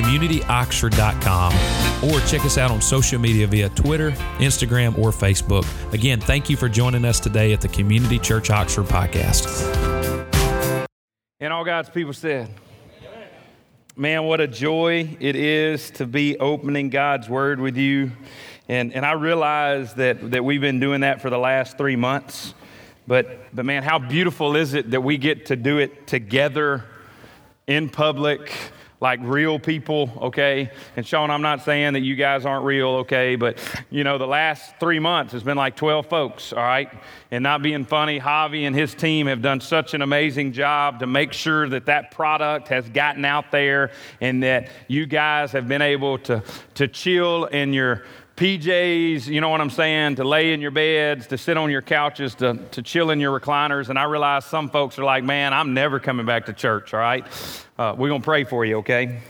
www.communityoxford.com or check us out on social media via Twitter, Instagram, or Facebook. Again, thank you for joining us today at the Community Church Oxford podcast. And all God's people said, Man, what a joy it is to be opening God's Word with you. And, and I realize that, that we've been doing that for the last three months. But, but man, how beautiful is it that we get to do it together in public like real people, okay? And Sean, I'm not saying that you guys aren't real, okay? But, you know, the last three months has been like 12 folks, all right? And not being funny, Javi and his team have done such an amazing job to make sure that that product has gotten out there and that you guys have been able to, to chill in your PJs, you know what I'm saying, to lay in your beds, to sit on your couches, to, to chill in your recliners. And I realize some folks are like, man, I'm never coming back to church, all right? Uh, we're going to pray for you, okay?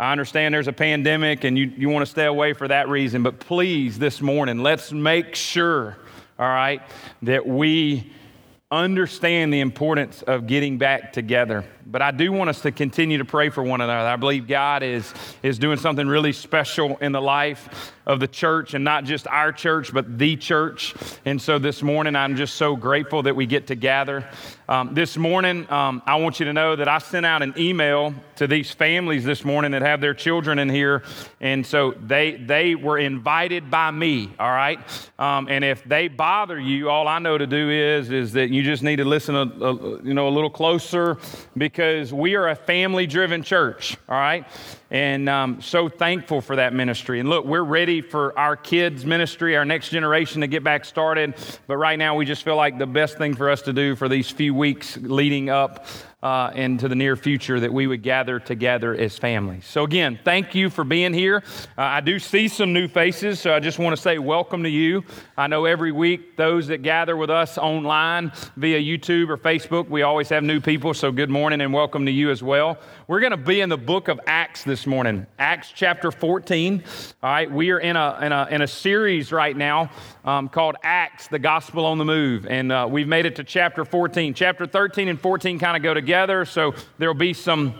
I understand there's a pandemic and you, you want to stay away for that reason, but please, this morning, let's make sure, all right, that we understand the importance of getting back together. But I do want us to continue to pray for one another. I believe God is, is doing something really special in the life of the church, and not just our church, but the church. And so this morning, I'm just so grateful that we get to gather. Um, this morning, um, I want you to know that I sent out an email to these families this morning that have their children in here, and so they they were invited by me. All right, um, and if they bother you, all I know to do is is that you just need to listen a, a you know a little closer because we are a family-driven church. All right, and um, so thankful for that ministry. And look, we're ready for our kids' ministry, our next generation to get back started. But right now, we just feel like the best thing for us to do for these few weeks leading up uh, into the near future that we would gather together as families. So, again, thank you for being here. Uh, I do see some new faces, so I just want to say welcome to you. I know every week those that gather with us online via YouTube or Facebook, we always have new people, so good morning and welcome to you as well. We're going to be in the book of Acts this morning, Acts chapter 14. All right, we are in a, in a, in a series right now um, called Acts, the Gospel on the Move, and uh, we've made it to chapter 14. Chapter 13 and 14 kind of go together, so there'll be some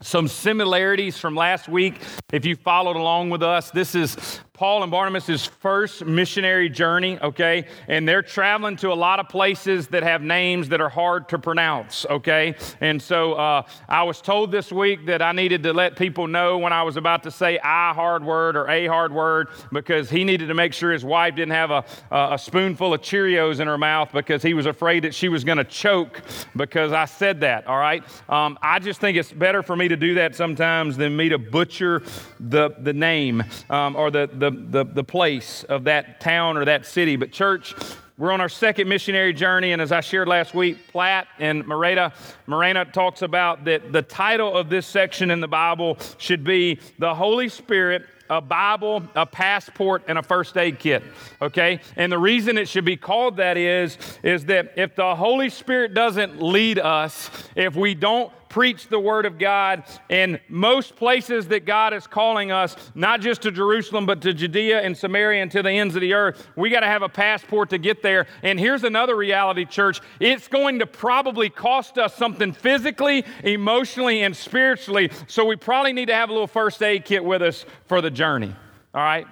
some similarities from last week. If you followed along with us, this is Paul and Barnabas' first missionary journey, okay? And they're traveling to a lot of places that have names that are hard to pronounce, okay? And so uh, I was told this week that I needed to let people know when I was about to say I hard word or a hard word because he needed to make sure his wife didn't have a, a spoonful of Cheerios in her mouth because he was afraid that she was going to choke because I said that, all right? Um, I just think it's better for me to do that sometimes than me to butcher the, the name um, or the, the the, the, place of that town or that city. But, church, we're on our second missionary journey, and as I shared last week, Platt and Merida, Merida talks about that the title of this section in the Bible should be The Holy Spirit a Bible, a passport, and a first aid kit. Okay? And the reason it should be called that is, is that if the Holy Spirit doesn't lead us, if we don't preach the Word of God in most places that God is calling us, not just to Jerusalem, but to Judea and Samaria and to the ends of the earth. We got to have a passport to get there. And here's another reality, church it's going to probably cost us something physically, emotionally, and spiritually. So we probably need to have a little first aid kit with us for the journey. All right?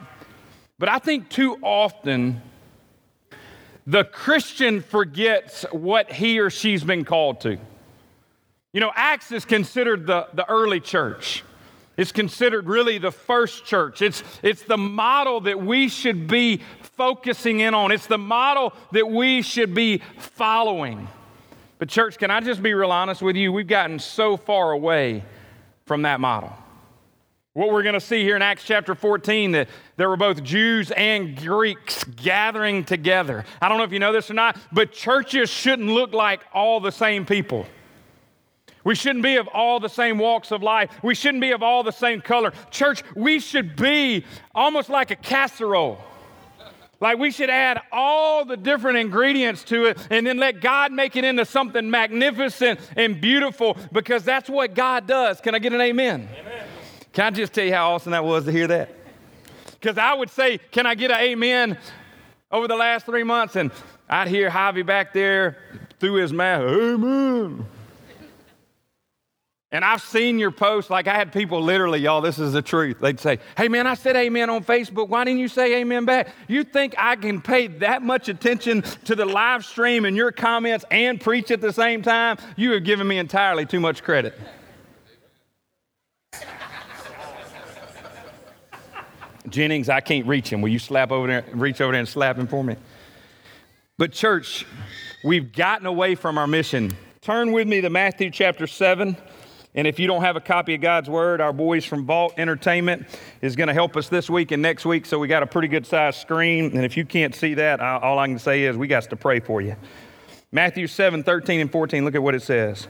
But I think too often, the Christian forgets what he or she's been called to. You know, Acts is considered the, the early church. It's considered really the first church. It's, it's the model that we should be focusing in on. It's the model that we should be following. But, church, can I just be real honest with you? We've gotten so far away from that model. What we're going to see here in Acts chapter 14 that there were both Jews and Greeks gathering together. I don't know if you know this or not, but churches shouldn't look like all the same people. We shouldn't be of all the same walks of life. We shouldn't be of all the same color. Church, we should be almost like a casserole. Like we should add all the different ingredients to it and then let God make it into something magnificent and beautiful because that's what God does. Can I get an amen? amen. Can I just tell you how awesome that was to hear that? Because I would say, Can I get an amen over the last three months? And I'd hear Javi back there through his mouth, Amen. And I've seen your posts. Like I had people literally, y'all, this is the truth. They'd say, Hey man, I said amen on Facebook. Why didn't you say amen back? You think I can pay that much attention to the live stream and your comments and preach at the same time? You have given me entirely too much credit. Jennings, I can't reach him. Will you slap over there, reach over there and slap him for me? But, church, we've gotten away from our mission. Turn with me to Matthew chapter 7. And if you don't have a copy of God's Word, our boys from Vault Entertainment is going to help us this week and next week. So we got a pretty good sized screen. And if you can't see that, all I can say is we got to pray for you. Matthew 7, 13 and 14, look at what it says.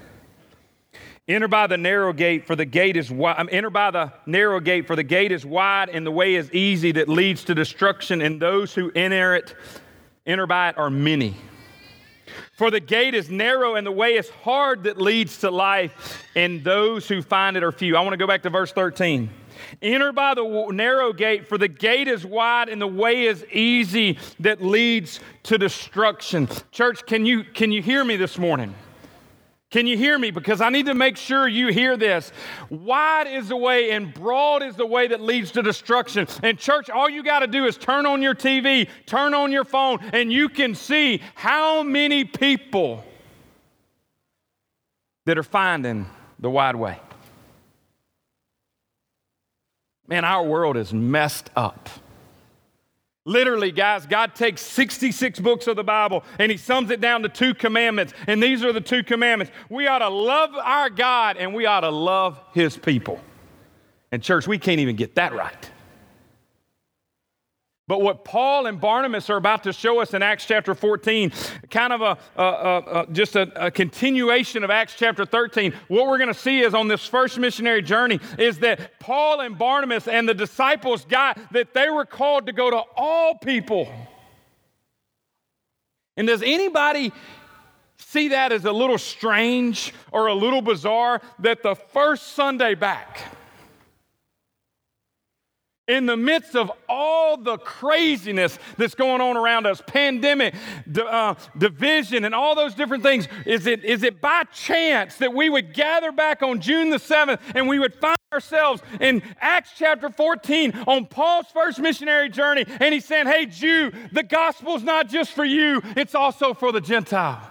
Enter by the narrow gate, for the gate is wide. Um, enter by the narrow gate, for the gate is wide and the way is easy that leads to destruction, and those who enter it, enter by it, are many. For the gate is narrow and the way is hard that leads to life, and those who find it are few. I want to go back to verse 13. Enter by the narrow gate, for the gate is wide and the way is easy that leads to destruction. Church, can you, can you hear me this morning? Can you hear me? Because I need to make sure you hear this. Wide is the way and broad is the way that leads to destruction. And, church, all you got to do is turn on your TV, turn on your phone, and you can see how many people that are finding the wide way. Man, our world is messed up. Literally, guys, God takes 66 books of the Bible and He sums it down to two commandments. And these are the two commandments. We ought to love our God and we ought to love His people. And, church, we can't even get that right. But what Paul and Barnabas are about to show us in Acts chapter 14, kind of a, a, a just a, a, continuation of Acts chapter 13, what we're going to see is on this first missionary journey is that Paul and Barnabas and the disciples got that they were called to go to all people. And does anybody see that as a little strange or a little bizarre that the first Sunday back, in the midst of all the craziness that's going on around us pandemic uh, division and all those different things is it, is it by chance that we would gather back on june the 7th and we would find ourselves in acts chapter 14 on paul's first missionary journey and he's saying hey jew the gospel's not just for you it's also for the gentile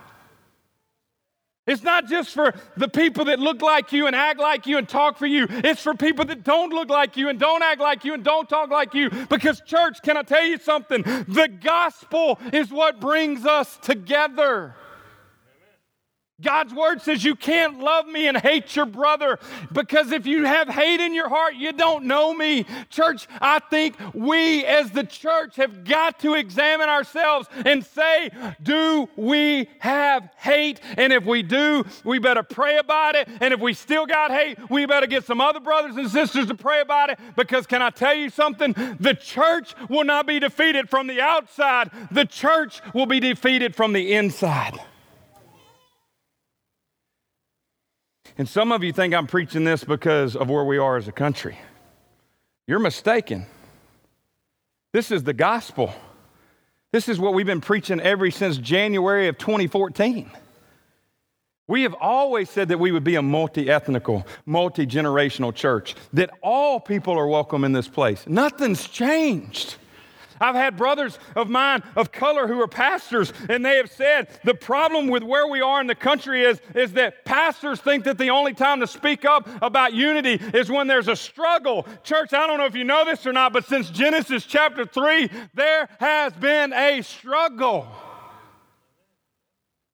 it's not just for the people that look like you and act like you and talk for you. It's for people that don't look like you and don't act like you and don't talk like you. Because, church, can I tell you something? The gospel is what brings us together. God's word says you can't love me and hate your brother because if you have hate in your heart, you don't know me. Church, I think we as the church have got to examine ourselves and say, do we have hate? And if we do, we better pray about it. And if we still got hate, we better get some other brothers and sisters to pray about it because can I tell you something? The church will not be defeated from the outside, the church will be defeated from the inside. And some of you think I'm preaching this because of where we are as a country. You're mistaken. This is the gospel. This is what we've been preaching ever since January of 2014. We have always said that we would be a multi ethnical, multi generational church, that all people are welcome in this place. Nothing's changed. I've had brothers of mine of color who are pastors, and they have said the problem with where we are in the country is, is that pastors think that the only time to speak up about unity is when there's a struggle. Church, I don't know if you know this or not, but since Genesis chapter 3, there has been a struggle.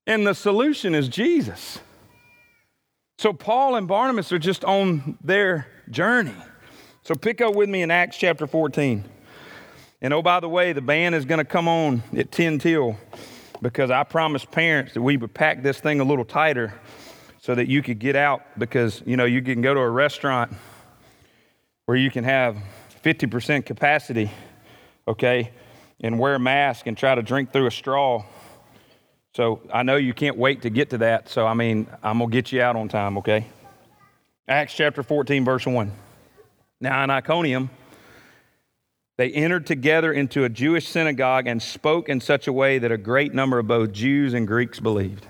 And the solution is Jesus. So Paul and Barnabas are just on their journey. So pick up with me in Acts chapter 14. And oh, by the way, the band is going to come on at 10 till because I promised parents that we would pack this thing a little tighter so that you could get out because, you know, you can go to a restaurant where you can have 50% capacity, okay? and wear a mask and try to drink through a straw. So I know you can't wait to get to that. So, I mean, I'm going to get you out on time, okay? Acts chapter 14, verse 1. Now, in Iconium, they entered together into a Jewish synagogue and spoke in such a way that a great number of both Jews and Greeks believed.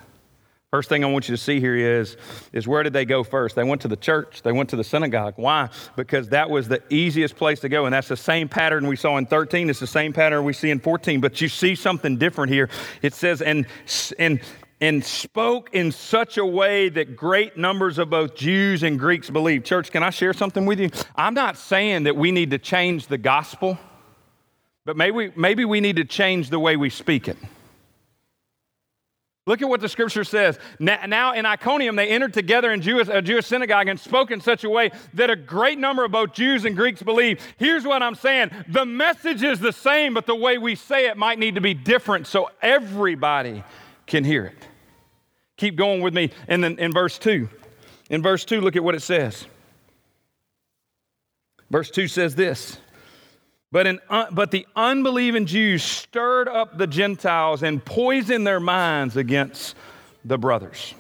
First thing I want you to see here is, is where did they go first? They went to the church. They went to the synagogue. Why? Because that was the easiest place to go. And that's the same pattern we saw in 13. It's the same pattern we see in 14. But you see something different here. It says, and, and, and spoke in such a way that great numbers of both Jews and Greeks believed. Church, can I share something with you? I'm not saying that we need to change the gospel, but maybe, maybe we need to change the way we speak it. Look at what the scripture says. Now in Iconium, they entered together in Jewish, a Jewish synagogue and spoke in such a way that a great number of both Jews and Greeks believed. Here's what I'm saying the message is the same, but the way we say it might need to be different so everybody can hear it. Keep going with me in, the, in verse 2. In verse 2, look at what it says. Verse 2 says this but, in, but the unbelieving Jews stirred up the Gentiles and poisoned their minds against the brothers.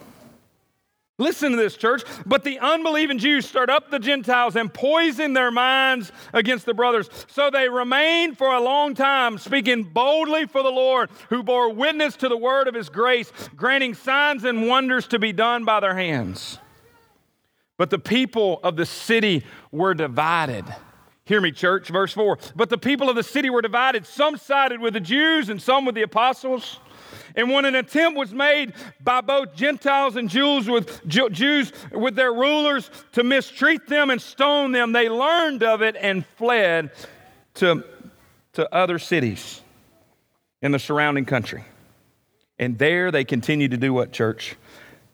Listen to this, church. But the unbelieving Jews stirred up the Gentiles and poisoned their minds against the brothers. So they remained for a long time, speaking boldly for the Lord, who bore witness to the word of his grace, granting signs and wonders to be done by their hands. But the people of the city were divided. Hear me, church. Verse 4. But the people of the city were divided. Some sided with the Jews and some with the apostles. And when an attempt was made by both Gentiles and Jews with, Jews with their rulers to mistreat them and stone them, they learned of it and fled to, to other cities in the surrounding country. And there they continued to do what, church?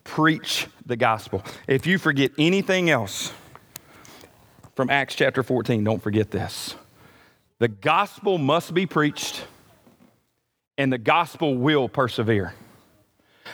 Preach the gospel. If you forget anything else, from Acts chapter 14. Don't forget this. The gospel must be preached, and the gospel will persevere.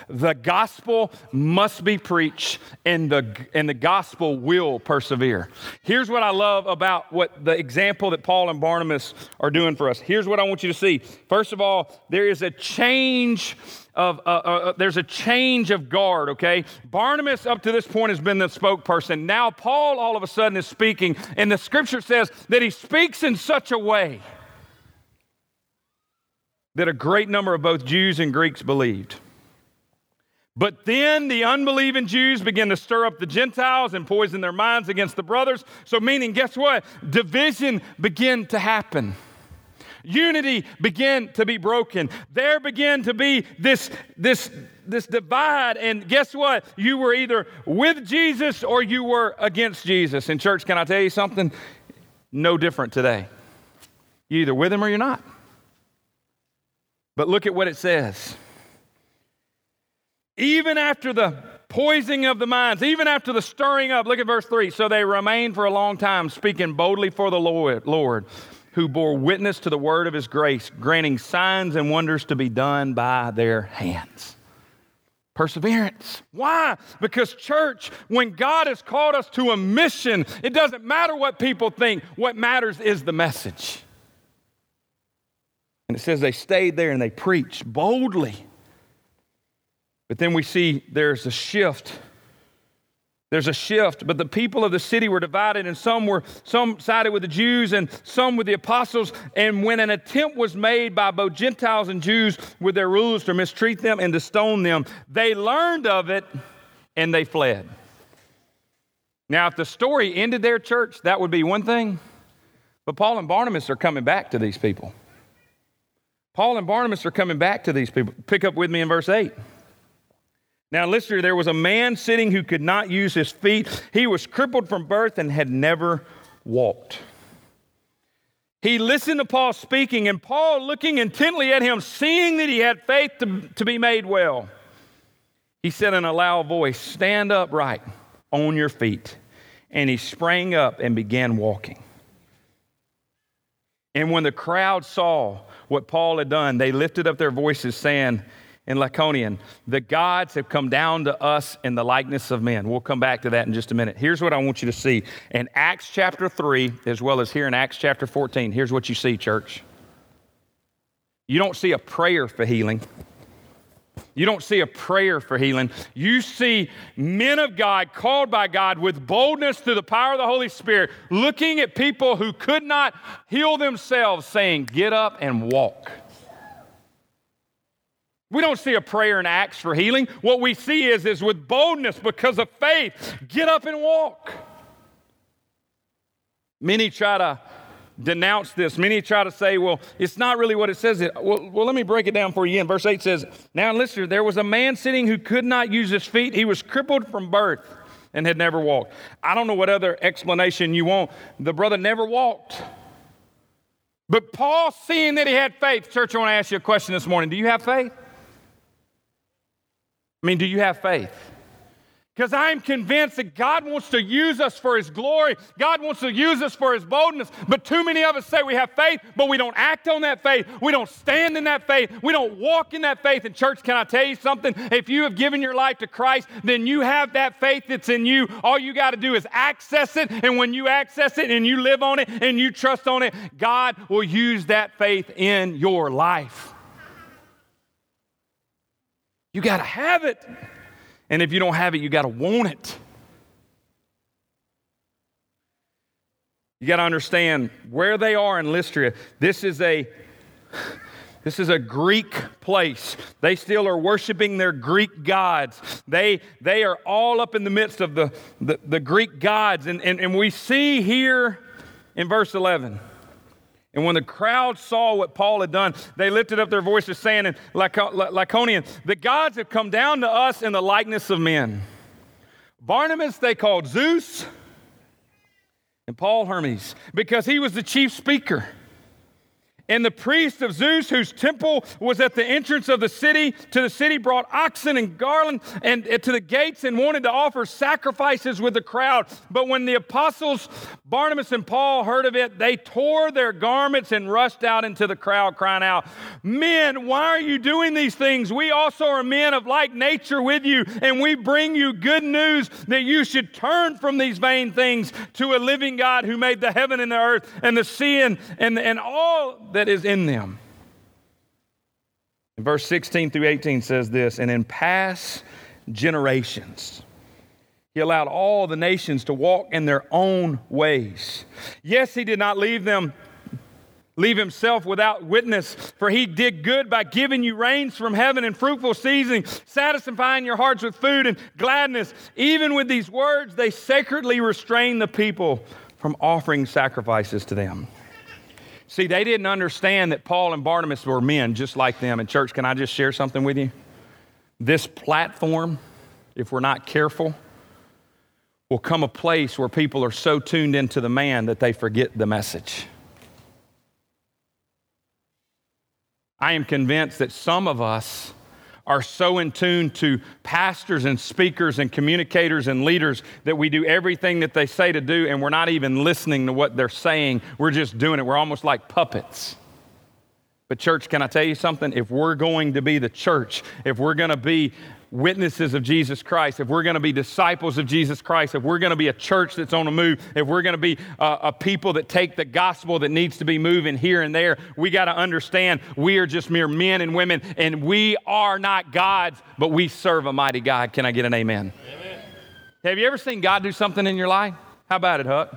The gospel must be preached and the, and the gospel will persevere. Here's what I love about what the example that Paul and Barnabas are doing for us. Here's what I want you to see. First of all, there is a change of, uh, uh, uh, there's a change of guard, okay? Barnabas up to this point has been the spokesperson. Now Paul all of a sudden is speaking, and the scripture says that he speaks in such a way that a great number of both Jews and Greeks believed. But then the unbelieving Jews begin to stir up the Gentiles and poison their minds against the brothers. So, meaning, guess what? Division began to happen. Unity began to be broken. There began to be this, this, this divide. And guess what? You were either with Jesus or you were against Jesus. In church, can I tell you something? No different today. You're either with him or you're not. But look at what it says. Even after the poisoning of the minds, even after the stirring up, look at verse 3. So they remained for a long time, speaking boldly for the Lord, Lord, who bore witness to the word of his grace, granting signs and wonders to be done by their hands. Perseverance. Why? Because, church, when God has called us to a mission, it doesn't matter what people think. What matters is the message. And it says they stayed there and they preached boldly but then we see there's a shift. There's a shift, but the people of the city were divided, and some were some sided with the Jews and some with the apostles. And when an attempt was made by both Gentiles and Jews with their rulers to mistreat them and to stone them, they learned of it and they fled. Now, if the story ended there, church, that would be one thing. But Paul and Barnabas are coming back to these people. Paul and Barnabas are coming back to these people. Pick up with me in verse 8. Now, listen, there was a man sitting who could not use his feet. He was crippled from birth and had never walked. He listened to Paul speaking, and Paul, looking intently at him, seeing that he had faith to, to be made well, he said in a loud voice, Stand upright on your feet. And he sprang up and began walking. And when the crowd saw what Paul had done, they lifted up their voices, saying, in Lycaonian, the gods have come down to us in the likeness of men. We'll come back to that in just a minute. Here's what I want you to see. In Acts chapter 3, as well as here in Acts chapter 14, here's what you see, church. You don't see a prayer for healing. You don't see a prayer for healing. You see men of God called by God with boldness through the power of the Holy Spirit, looking at people who could not heal themselves, saying, Get up and walk. We don't see a prayer in Acts for healing. What we see is, is with boldness because of faith, get up and walk. Many try to denounce this. Many try to say, well, it's not really what it says. Well, well, let me break it down for you again. Verse 8 says, Now listen, there was a man sitting who could not use his feet. He was crippled from birth and had never walked. I don't know what other explanation you want. The brother never walked. But Paul, seeing that he had faith, church, I want to ask you a question this morning. Do you have faith? I mean, do you have faith? Because I'm convinced that God wants to use us for His glory. God wants to use us for His boldness. But too many of us say we have faith, but we don't act on that faith. We don't stand in that faith. We don't walk in that faith. And, church, can I tell you something? If you have given your life to Christ, then you have that faith that's in you. All you got to do is access it. And when you access it and you live on it and you trust on it, God will use that faith in your life. You got to have it. And if you don't have it, you got to want it. You got to understand where they are in Lystra. This is a this is a Greek place. They still are worshiping their Greek gods. They, they are all up in the midst of the, the, the Greek gods. And, and, and we see here in verse 11 and when the crowd saw what Paul had done, they lifted up their voices, saying in Lycaonian, The gods have come down to us in the likeness of men. Barnabas they called Zeus, and Paul Hermes, because he was the chief speaker. And the priest of Zeus, whose temple was at the entrance of the city, to the city brought oxen and garland and, and, to the gates and wanted to offer sacrifices with the crowd. But when the apostles Barnabas and Paul heard of it, they tore their garments and rushed out into the crowd, crying out, Men, why are you doing these things? We also are men of like nature with you, and we bring you good news that you should turn from these vain things to a living God who made the heaven and the earth and the sea and, and, and all that is in them. And verse 16 through 18 says this, and in past generations, he allowed all the nations to walk in their own ways. Yes, he did not leave them leave himself without witness, for he did good by giving you rains from heaven and fruitful seasoning, satisfying your hearts with food and gladness. Even with these words, they sacredly restrained the people from offering sacrifices to them. See, they didn't understand that Paul and Barnabas were men just like them. And, church, can I just share something with you? This platform, if we're not careful, will come a place where people are so tuned into the man that they forget the message. I am convinced that some of us are so in tune to pastors and speakers and communicators and leaders that we do everything that they say to do and we're not even listening to what they're saying. We're just doing it. We're almost like puppets. But, church, can I tell you something? If we're going to be the church, if we're going to be witnesses of Jesus Christ, if we're going to be disciples of Jesus Christ, if we're going to be a church that's on the move, if we're going to be a, a people that take the gospel that needs to be moving here and there, we got to understand we are just mere men and women, and we are not gods, but we serve a mighty God. Can I get an amen? amen. Have you ever seen God do something in your life? How about it, Huck?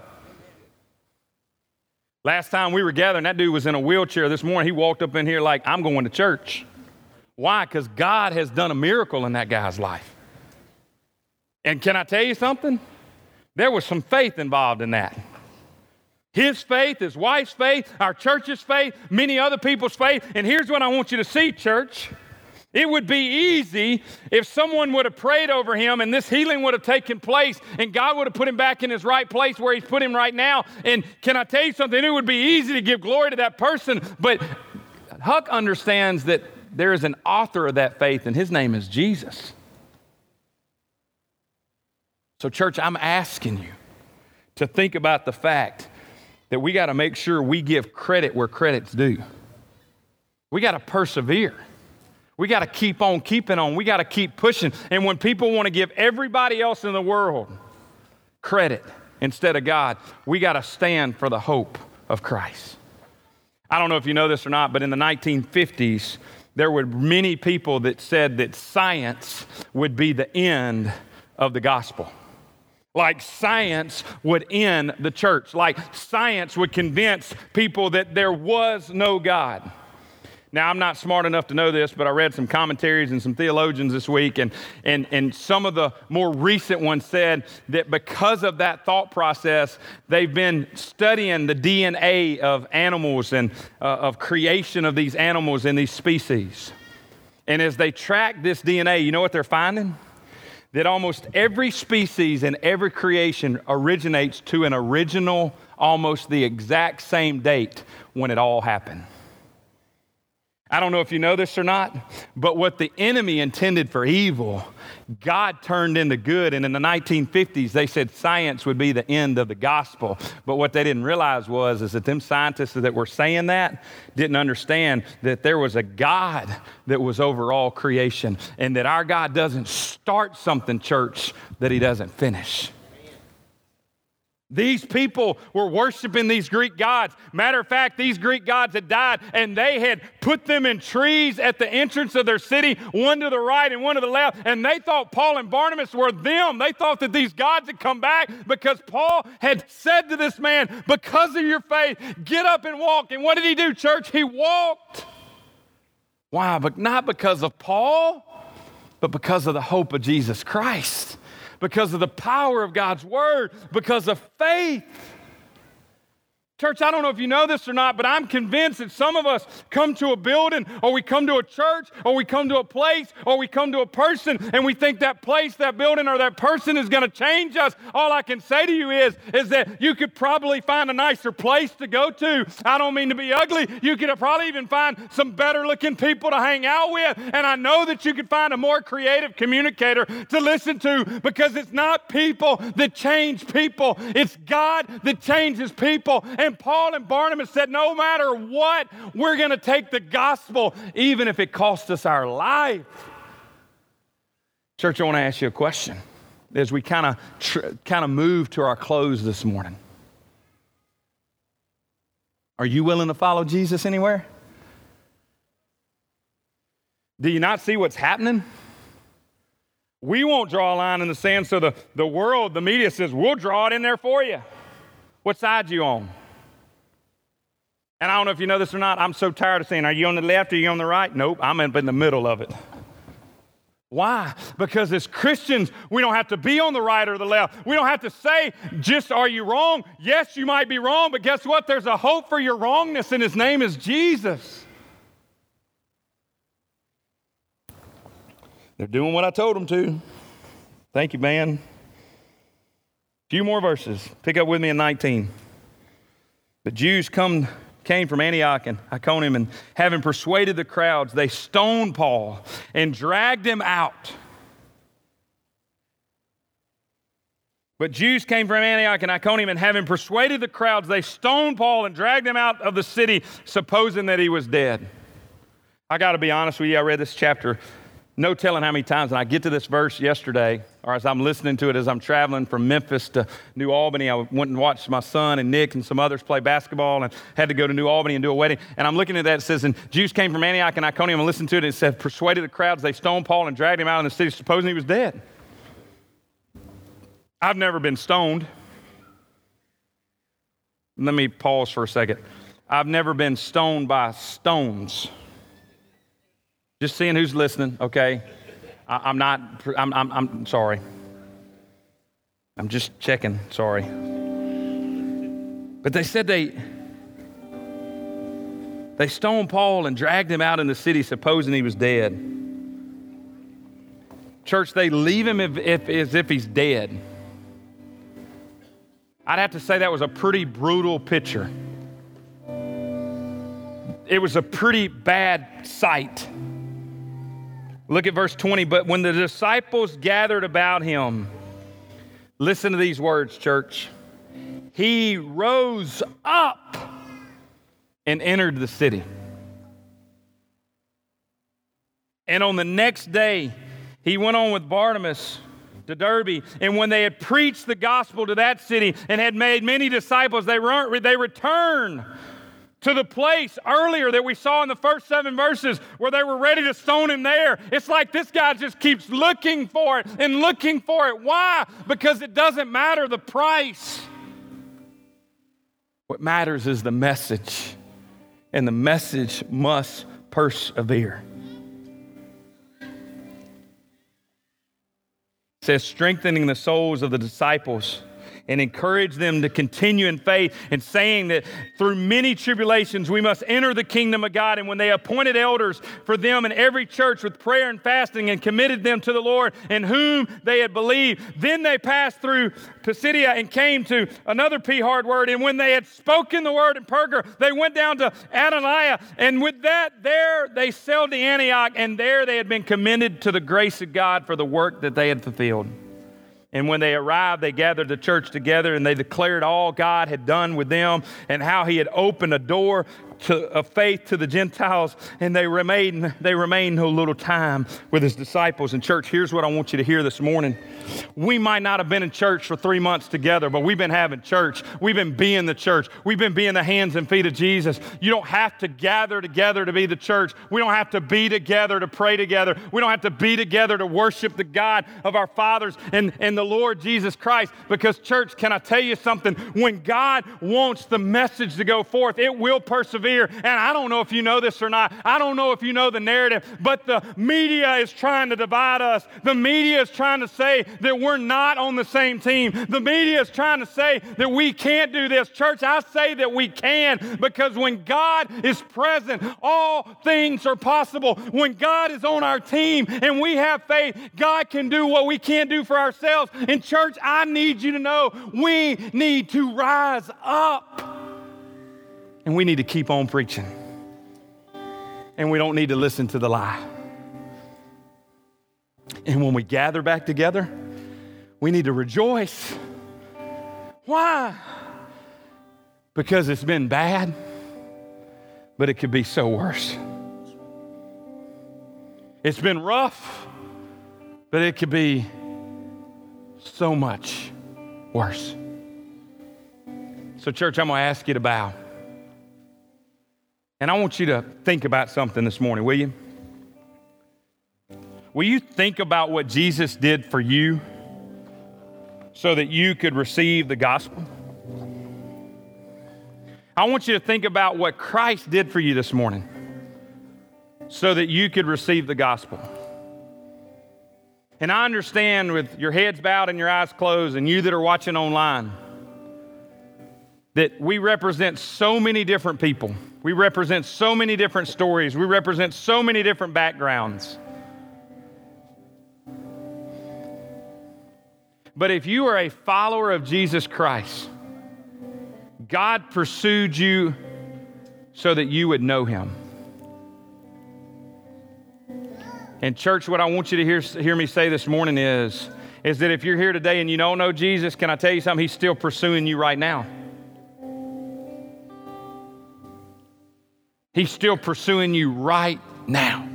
Last time we were gathering, that dude was in a wheelchair. This morning, he walked up in here like, I'm going to church. Why? Because God has done a miracle in that guy's life. And can I tell you something? There was some faith involved in that. His faith, his wife's faith, our church's faith, many other people's faith. And here's what I want you to see, church. It would be easy if someone would have prayed over him and this healing would have taken place and God would have put him back in his right place where he's put him right now. And can I tell you something? It would be easy to give glory to that person, but Huck understands that there is an author of that faith, and his name is Jesus. So, church, I'm asking you to think about the fact that we got to make sure we give credit where credit's due. We got to persevere. We got to keep on keeping on. We got to keep pushing. And when people want to give everybody else in the world credit instead of God, we got to stand for the hope of Christ. I don't know if you know this or not, but in the 1950s, there were many people that said that science would be the end of the gospel. Like science would end the church, like science would convince people that there was no God. Now, I'm not smart enough to know this, but I read some commentaries and some theologians this week, and, and, and some of the more recent ones said that because of that thought process, they've been studying the DNA of animals and uh, of creation of these animals and these species. And as they track this DNA, you know what they're finding? That almost every species and every creation originates to an original, almost the exact same date when it all happened. I don't know if you know this or not, but what the enemy intended for evil, God turned into good. And in the 1950s, they said science would be the end of the gospel. But what they didn't realize was is that them scientists that were saying that didn't understand that there was a God that was over all creation and that our God doesn't start something, church, that he doesn't finish. These people were worshiping these Greek gods. Matter of fact, these Greek gods had died and they had put them in trees at the entrance of their city, one to the right and one to the left. And they thought Paul and Barnabas were them. They thought that these gods had come back because Paul had said to this man, Because of your faith, get up and walk. And what did he do, church? He walked. Why? But not because of Paul, but because of the hope of Jesus Christ because of the power of God's word, because of faith. Church, I don't know if you know this or not, but I'm convinced that some of us come to a building or we come to a church or we come to a place or we come to a person and we think that place, that building, or that person is going to change us. All I can say to you is, is that you could probably find a nicer place to go to. I don't mean to be ugly. You could probably even find some better looking people to hang out with. And I know that you could find a more creative communicator to listen to because it's not people that change people, it's God that changes people. And and Paul and Barnabas said, no matter what, we're going to take the gospel, even if it costs us our life. Church, I want to ask you a question as we kind of tr- kind of move to our close this morning. Are you willing to follow Jesus anywhere? Do you not see what's happening? We won't draw a line in the sand, so the, the world, the media says, we'll draw it in there for you. What side are you on? And I don't know if you know this or not, I'm so tired of saying, Are you on the left are you on the right? Nope, I'm in the middle of it. Why? Because as Christians, we don't have to be on the right or the left. We don't have to say, just are you wrong? Yes, you might be wrong, but guess what? There's a hope for your wrongness, and his name is Jesus. They're doing what I told them to. Thank you, man. A few more verses. Pick up with me in 19. The Jews come came from Antioch and Iconium, and having persuaded the crowds, they stoned Paul and dragged him out. But Jews came from Antioch and Iconium, and having persuaded the crowds, they stoned Paul and dragged him out of the city, supposing that he was dead. I got to be honest with you, I read this chapter no telling how many times, and I get to this verse yesterday, or as I'm listening to it as I'm traveling from Memphis to New Albany. I went and watched my son and Nick and some others play basketball and had to go to New Albany and do a wedding. And I'm looking at that, it says, and Jews came from Antioch and Iconium and listened to it, and it said, persuaded the crowds, they stoned Paul and dragged him out of the city, supposing he was dead. I've never been stoned. Let me pause for a second. I've never been stoned by stones. Just seeing who's listening, okay? I, am not, I'm, I'm, I'm sorry. I'm just checking, sorry. But they said they, they stoned Paul and dragged him out in the city, supposing he was dead. Church, they leave him if, if, as if he's dead. I'd have to say that was a pretty brutal picture. It was a pretty bad sight. Look at verse 20. But when the disciples gathered about him, listen to these words, church. He rose up and entered the city. And on the next day, he went on with Barnabas to Derbe. And when they had preached the gospel to that city and had made many disciples, they, they returned to the place earlier that we saw in the first seven verses where they were ready to stone him there. It's like this guy just keeps looking for it and looking for it. Why? Because it doesn't matter the price. What matters is the message, and the message must persevere. It says, strengthening the souls of the disciples and encourage them to continue in faith and saying that through many tribulations we must enter the kingdom of God. And when they appointed elders for them in every church with prayer and fasting and committed them to the Lord in whom they had believed, then they passed through Pisidia and came to another P hard word. And when they had spoken the word in Perga, they went down to Attalia. And with that, there they sailed to Antioch, and there they had been commended to the grace of God for the work that they had fulfilled. And when they arrived, they gathered the church together and they declared all God had done with them and how he had opened a door to, of faith to the Gentiles, and they remained, they remained no little time with his disciples. In church, here's what I want you to hear this morning. We might not have been in church for three months together, but we've been having church. We've been being the church. We've been being the hands and feet of Jesus. You don't have to gather together to be the church. We don't have to be together to pray together. We don't have to be together to worship the God of our fathers and, and the Lord Jesus Christ. Because, church, can I tell you something? When God wants the message to go forth, it will persevere persevere. And I don't know if you know this or not. I don't know if you know the narrative, but the media is trying to divide us. The media is trying to say that we're not on the same team. The media is trying to say that we can't do this. Church, I say that we can because when God is present, all things are possible. When God is on our team and we have faith, God can do what we can't do for ourselves. And, church, I need you to know we need to rise up. And we need to keep on preaching. And we don't need to listen to the lie. And when we gather back together, we need to rejoice. Why? Because it's been bad, but it could be so worse. It's been rough, but it could be so much worse. So, church, I'm going to ask you to bow. And I want you to think about something this morning, will you? Will you think about what Jesus did for you so that you could receive the gospel? I want you to think about what Christ did for you this morning so that you could receive the gospel. And I understand with your heads bowed and your eyes closed, and you that are watching online, that we represent so many different people. We represent so many different stories. We represent so many different backgrounds. But if you are a follower of Jesus Christ, God pursued you so that you would know him. And, church, what I want you to hear, hear me say this morning is, is that if you're here today and you don't know Jesus, can I tell you something? He's still pursuing you right now. He's still pursuing you right now.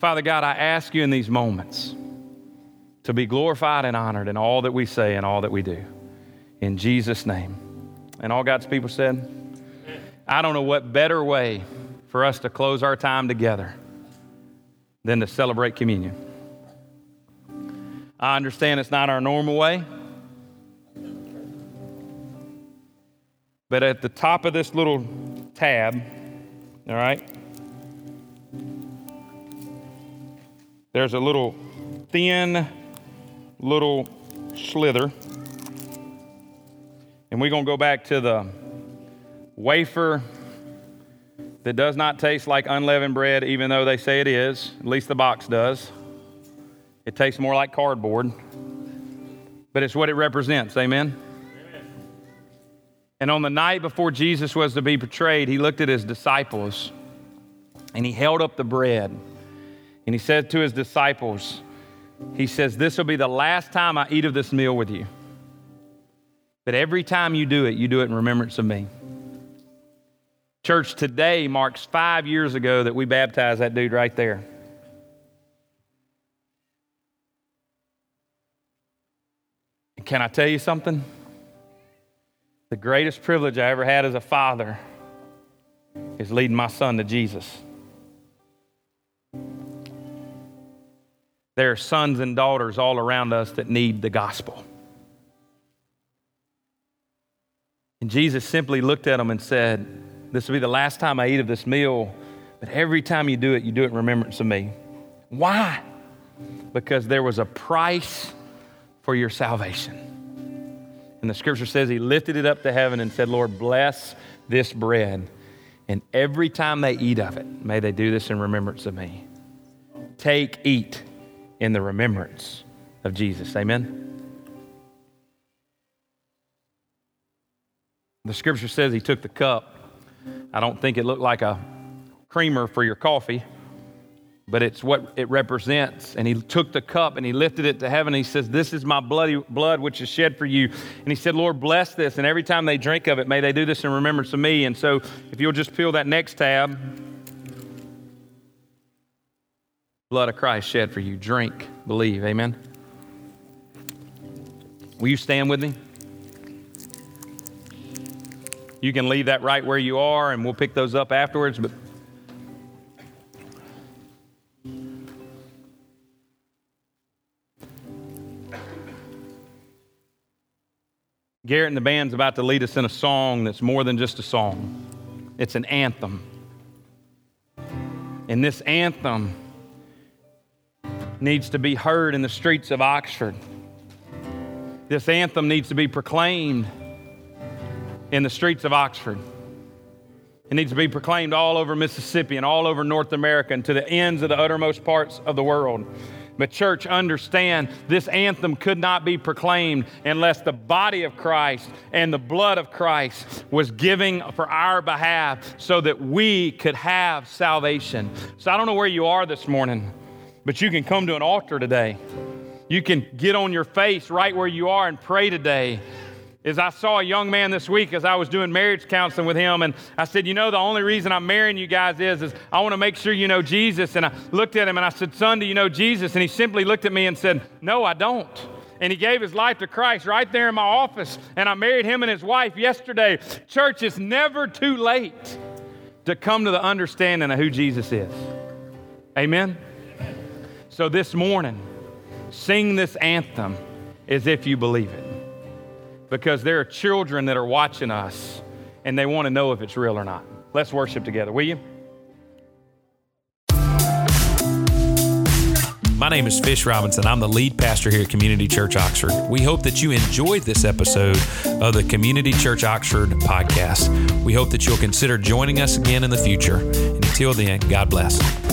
Father God, I ask you in these moments to be glorified and honored in all that we say and all that we do. In Jesus' name. And all God's people said, I don't know what better way for us to close our time together than to celebrate communion. I understand it's not our normal way. But at the top of this little tab, all right, there's a little thin little slither. And we're going to go back to the wafer that does not taste like unleavened bread, even though they say it is. At least the box does. It tastes more like cardboard, but it's what it represents. Amen. And on the night before Jesus was to be betrayed, he looked at his disciples and he held up the bread and he said to his disciples, He says, This will be the last time I eat of this meal with you. But every time you do it, you do it in remembrance of me. Church, today marks five years ago that we baptized that dude right there. Can I tell you something? The greatest privilege I ever had as a father is leading my son to Jesus. There are sons and daughters all around us that need the gospel. And Jesus simply looked at them and said, This will be the last time I eat of this meal, but every time you do it, you do it in remembrance of me. Why? Because there was a price for your salvation. And the scripture says he lifted it up to heaven and said, Lord, bless this bread. And every time they eat of it, may they do this in remembrance of me. Take, eat in the remembrance of Jesus. Amen. The scripture says he took the cup. I don't think it looked like a creamer for your coffee but it's what it represents. And he took the cup and he lifted it to heaven. He says, This is my bloody blood which is shed for you. And he said, Lord, bless this. And every time they drink of it, may they do this in remembrance of me. And so if you'll just peel that next tab, blood of Christ shed for you. Drink, believe. Amen. Will you stand with me? You can leave that right where you are, and we'll pick those up afterwards. But Garrett and the band's about to lead us in a song that's more than just a song, it's an anthem. And this anthem needs to be heard in the streets of Oxford. This anthem needs to be proclaimed in the streets of Oxford. It needs to be proclaimed all over Mississippi and all over North America and to the ends of the uttermost parts of the world. But, church, understand this anthem could not be proclaimed unless the body of Christ and the blood of Christ was giving for our behalf so that we could have salvation. So, I don't know where you are this morning, but you can come to an altar today. You can get on your face right where you are and pray today is I saw a young man this week as I was doing marriage counseling with him, and I said, You know, the only reason I'm marrying you guys is, is I want to make sure you know Jesus. And I looked at him and I said, Son, do you know Jesus? And he simply looked at me and said, No, I don't. And he gave his life to Christ right there in my office, and I married him and his wife yesterday. Church, it's never too late to come to the understanding of who Jesus is. Amen? So this morning, sing this anthem as if you believe it because there are children that are watching us and they want to know if it's real or not. Let's worship together, will you? My name is Fish Robinson. I'm the lead pastor here at Community Church Oxford. We hope that you enjoyed this episode of the Community Church Oxford podcast. We hope that you'll consider joining us again in the future. And until then, God bless.